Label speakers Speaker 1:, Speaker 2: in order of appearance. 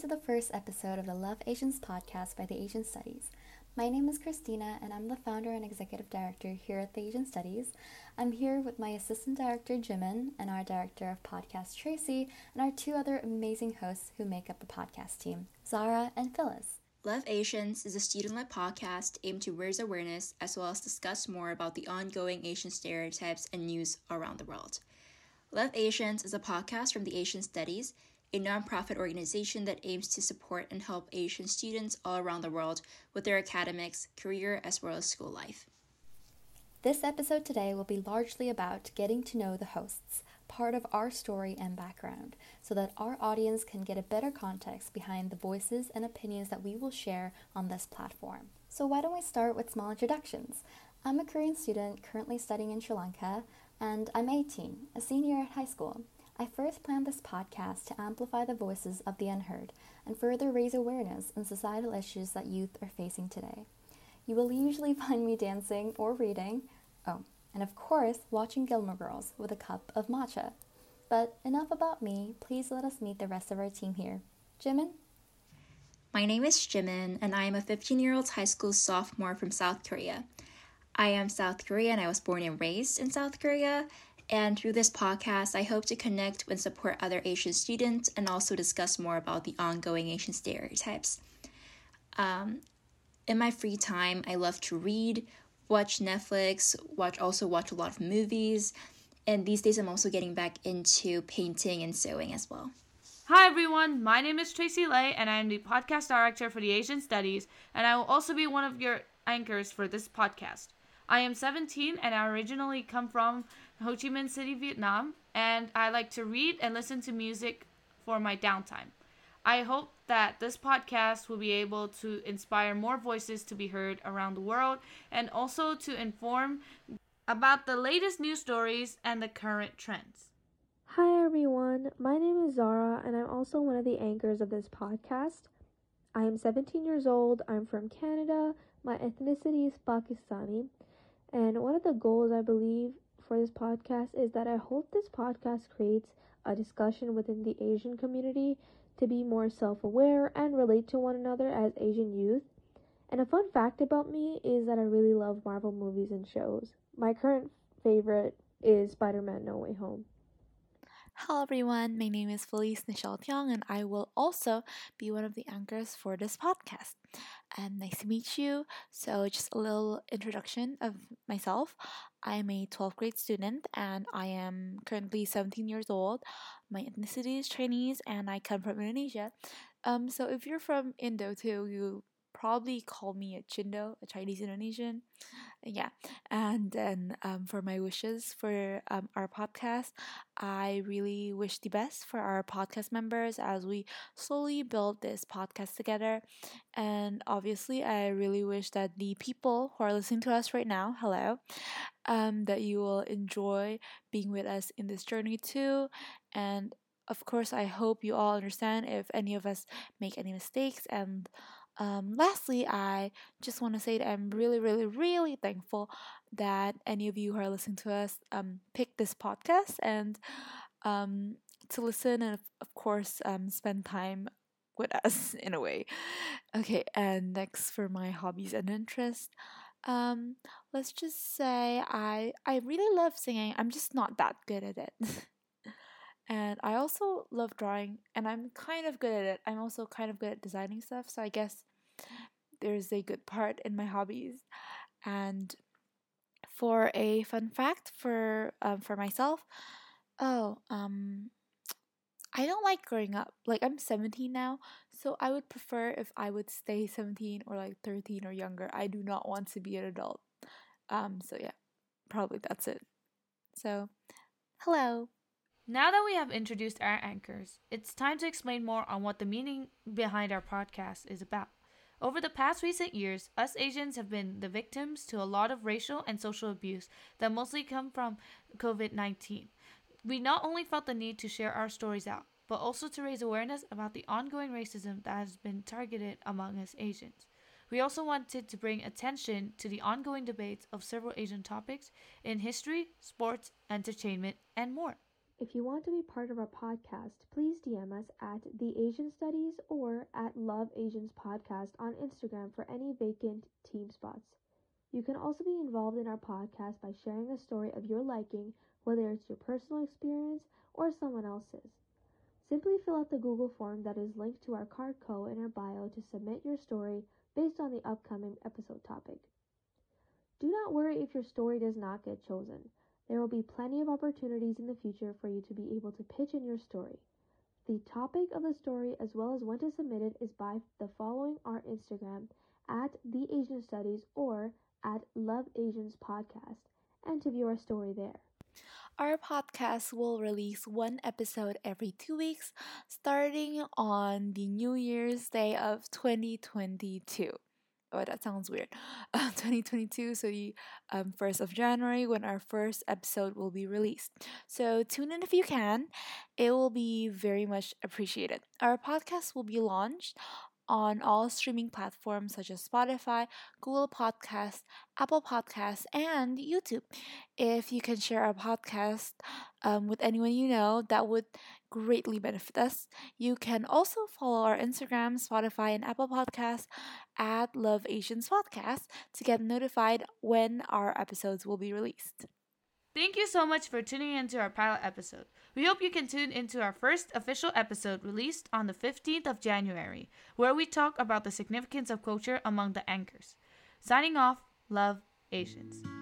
Speaker 1: to the first episode of the Love Asians podcast by the Asian Studies. My name is Christina, and I'm the founder and executive director here at the Asian Studies. I'm here with my assistant director, Jimin, and our director of podcast, Tracy, and our two other amazing hosts who make up the podcast team, Zara and Phyllis.
Speaker 2: Love Asians is a student led podcast aimed to raise awareness as well as discuss more about the ongoing Asian stereotypes and news around the world. Love Asians is a podcast from the Asian Studies a nonprofit organization that aims to support and help Asian students all around the world with their academics, career, as well as school life.
Speaker 1: This episode today will be largely about getting to know the hosts, part of our story and background, so that our audience can get a better context behind the voices and opinions that we will share on this platform. So, why don't we start with small introductions? I'm a Korean student currently studying in Sri Lanka, and I'm 18, a senior at high school. I first planned this podcast to amplify the voices of the unheard and further raise awareness on societal issues that youth are facing today. You will usually find me dancing or reading, oh, and of course, watching Gilmore Girls with a cup of matcha. But enough about me, please let us meet the rest of our team here. Jimin?
Speaker 2: My name is Jimin, and I am a 15 year old high school sophomore from South Korea. I am South Korean. I was born and raised in South Korea, and through this podcast, I hope to connect and support other Asian students and also discuss more about the ongoing Asian stereotypes. Um, in my free time, I love to read, watch Netflix, watch also watch a lot of movies, and these days I'm also getting back into painting and sewing as well.
Speaker 3: Hi everyone, my name is Tracy Lay and I am the podcast director for the Asian Studies, and I will also be one of your anchors for this podcast. I am 17 and I originally come from Ho Chi Minh City, Vietnam, and I like to read and listen to music for my downtime. I hope that this podcast will be able to inspire more voices to be heard around the world and also to inform about the latest news stories and the current trends.
Speaker 4: Hi everyone, my name is Zara and I'm also one of the anchors of this podcast. I am 17 years old, I'm from Canada, my ethnicity is Pakistani, and one of the goals I believe for this podcast is that I hope this podcast creates a discussion within the Asian community to be more self aware and relate to one another as Asian youth. And a fun fact about me is that I really love Marvel movies and shows. My current favorite is Spider Man No Way Home.
Speaker 5: Hello everyone, my name is Felice Nichelle Tiong and I will also be one of the anchors for this podcast. And nice to meet you. So, just a little introduction of myself. I am a 12th grade student and I am currently 17 years old. My ethnicity is Chinese and I come from Indonesia. Um, so, if you're from Indo too, you probably call me a Chindo, a Chinese Indonesian. Yeah. And then um, for my wishes for um, our podcast, I really wish the best for our podcast members as we slowly build this podcast together. And obviously, I really wish that the people who are listening to us right now, hello, um, that you will enjoy being with us in this journey too. And of course, I hope you all understand if any of us make any mistakes and um, lastly, I just want to say that I'm really, really, really thankful that any of you who are listening to us um, picked this podcast and um, to listen and, of course, um, spend time with us in a way. Okay, and next for my hobbies and interests. Um, let's just say I I really love singing. I'm just not that good at it. And I also love drawing, and I'm kind of good at it. I'm also kind of good at designing stuff, so I guess there's a good part in my hobbies. And for a fun fact for um, for myself, oh, um, I don't like growing up. Like I'm 17 now, so I would prefer if I would stay 17 or like 13 or younger. I do not want to be an adult. Um, so yeah, probably that's it. So, hello.
Speaker 3: Now that we have introduced our anchors, it's time to explain more on what the meaning behind our podcast is about. Over the past recent years, us Asians have been the victims to a lot of racial and social abuse that mostly come from COVID 19. We not only felt the need to share our stories out, but also to raise awareness about the ongoing racism that has been targeted among us Asians. We also wanted to bring attention to the ongoing debates of several Asian topics in history, sports, entertainment, and more.
Speaker 4: If you want to be part of our podcast, please DM us at The Asian Studies or at Love Asians Podcast on Instagram for any vacant team spots. You can also be involved in our podcast by sharing a story of your liking, whether it's your personal experience or someone else's. Simply fill out the Google form that is linked to our card co in our bio to submit your story based on the upcoming episode topic. Do not worry if your story does not get chosen. There will be plenty of opportunities in the future for you to be able to pitch in your story. The topic of the story as well as when to submit it is by the following our Instagram at the Asian Studies or at Love Asians Podcast and to view our story there.
Speaker 5: Our podcast will release one episode every two weeks, starting on the New Year's Day of 2022. Oh, that sounds weird. Uh, 2022, so the um, 1st of January, when our first episode will be released. So tune in if you can. It will be very much appreciated. Our podcast will be launched on all streaming platforms such as Spotify, Google Podcasts, Apple Podcasts, and YouTube. If you can share our podcast um, with anyone you know, that would greatly benefit us. You can also follow our Instagram, Spotify, and Apple Podcasts at Love Asians Podcast to get notified when our episodes will be released.
Speaker 3: Thank you so much for tuning into our pilot episode. We hope you can tune into our first official episode released on the 15th of January, where we talk about the significance of culture among the anchors. Signing off, love Asians.